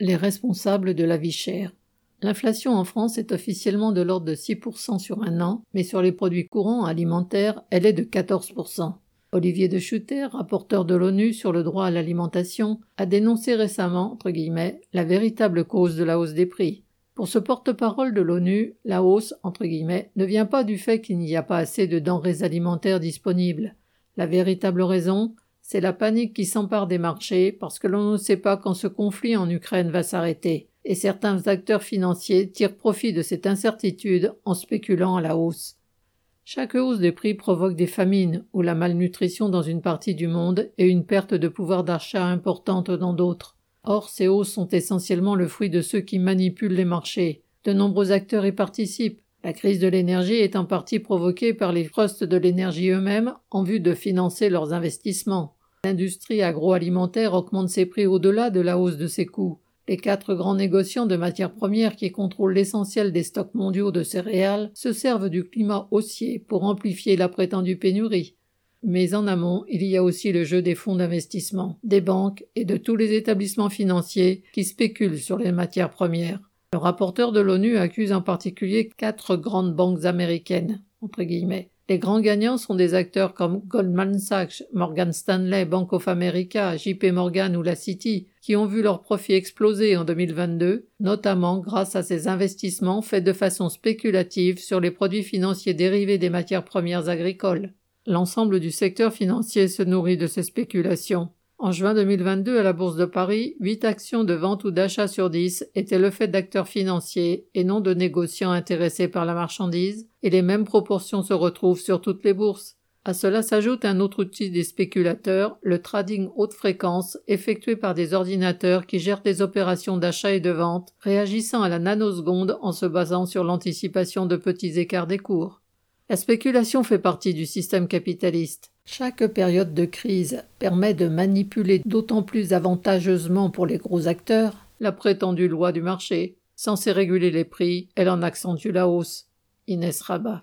les responsables de la vie chère. L'inflation en France est officiellement de l'ordre de 6% sur un an, mais sur les produits courants alimentaires, elle est de 14%. Olivier de Schutter, rapporteur de l'ONU sur le droit à l'alimentation, a dénoncé récemment, entre guillemets, la véritable cause de la hausse des prix. Pour ce porte-parole de l'ONU, la hausse, entre guillemets, ne vient pas du fait qu'il n'y a pas assez de denrées alimentaires disponibles. La véritable raison, c'est la panique qui s'empare des marchés parce que l'on ne sait pas quand ce conflit en Ukraine va s'arrêter, et certains acteurs financiers tirent profit de cette incertitude en spéculant à la hausse. Chaque hausse des prix provoque des famines ou la malnutrition dans une partie du monde et une perte de pouvoir d'achat importante dans d'autres. Or, ces hausses sont essentiellement le fruit de ceux qui manipulent les marchés. De nombreux acteurs y participent. La crise de l'énergie est en partie provoquée par les trusts de l'énergie eux-mêmes en vue de financer leurs investissements. L'industrie agroalimentaire augmente ses prix au-delà de la hausse de ses coûts. Les quatre grands négociants de matières premières qui contrôlent l'essentiel des stocks mondiaux de céréales se servent du climat haussier pour amplifier la prétendue pénurie. Mais en amont, il y a aussi le jeu des fonds d'investissement, des banques et de tous les établissements financiers qui spéculent sur les matières premières. Le rapporteur de l'ONU accuse en particulier quatre grandes banques américaines, entre guillemets, les grands gagnants sont des acteurs comme Goldman Sachs, Morgan Stanley, Bank of America, JP Morgan ou la City, qui ont vu leurs profits exploser en 2022, notamment grâce à ces investissements faits de façon spéculative sur les produits financiers dérivés des matières premières agricoles. L'ensemble du secteur financier se nourrit de ces spéculations. En juin 2022, à la Bourse de Paris, 8 actions de vente ou d'achat sur 10 étaient le fait d'acteurs financiers et non de négociants intéressés par la marchandise, et les mêmes proportions se retrouvent sur toutes les bourses. À cela s'ajoute un autre outil des spéculateurs, le trading haute fréquence, effectué par des ordinateurs qui gèrent des opérations d'achat et de vente, réagissant à la nanoseconde en se basant sur l'anticipation de petits écarts des cours. La spéculation fait partie du système capitaliste. Chaque période de crise permet de manipuler d'autant plus avantageusement pour les gros acteurs la prétendue loi du marché. Censée réguler les prix, elle en accentue la hausse. Inès Rabat.